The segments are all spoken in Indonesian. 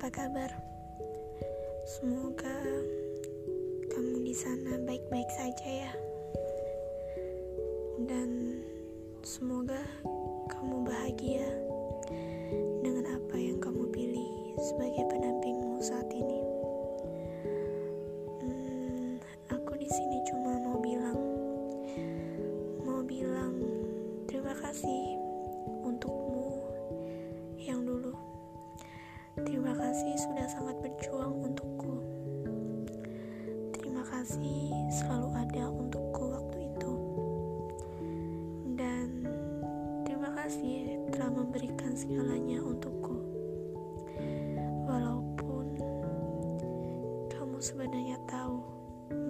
apa kabar? Semoga kamu di sana baik-baik saja ya. Dan semoga kamu bahagia. Kasih telah memberikan segalanya untukku. Walaupun kamu sebenarnya tahu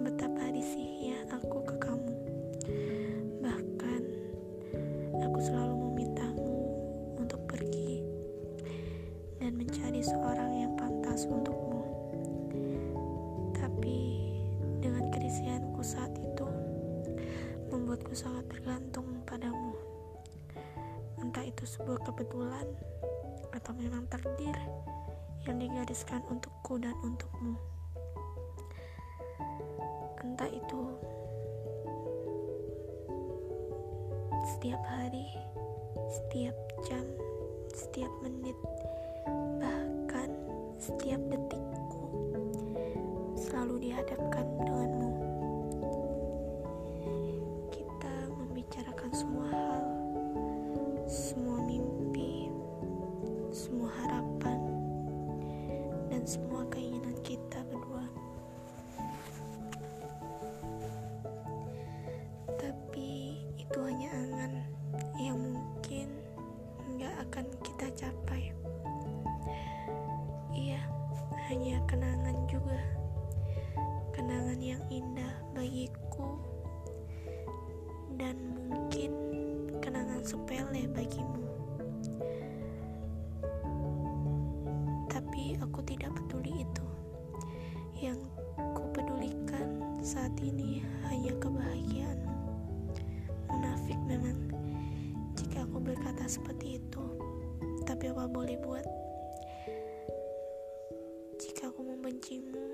betapa risihnya aku ke kamu. Bahkan aku selalu memintamu untuk pergi dan mencari seorang yang pantas untukmu. Tapi dengan kerisianku saat itu membuatku sangat bergantung padamu. Entah itu sebuah kebetulan atau memang takdir yang digariskan untukku dan untukmu. Entah itu setiap hari, setiap jam, setiap menit, bahkan setiap detikku selalu dihadapkan denganmu. Kita membicarakan semua hal, hanya kenangan juga kenangan yang indah bagiku dan mungkin kenangan sepele bagimu. Tapi aku tidak peduli itu. Yang kupedulikan saat ini hanya kebahagiaanmu. Munafik memang jika aku berkata seperti itu. Tapi apa boleh buat? Jika aku membencimu,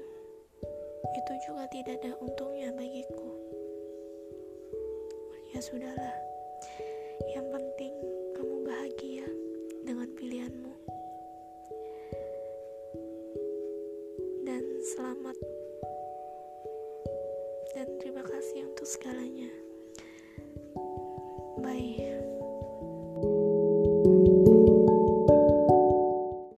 itu juga tidak ada untungnya bagiku. Ya sudahlah, yang penting kamu bahagia dengan pilihanmu. Dan selamat dan terima kasih untuk segalanya. Bye.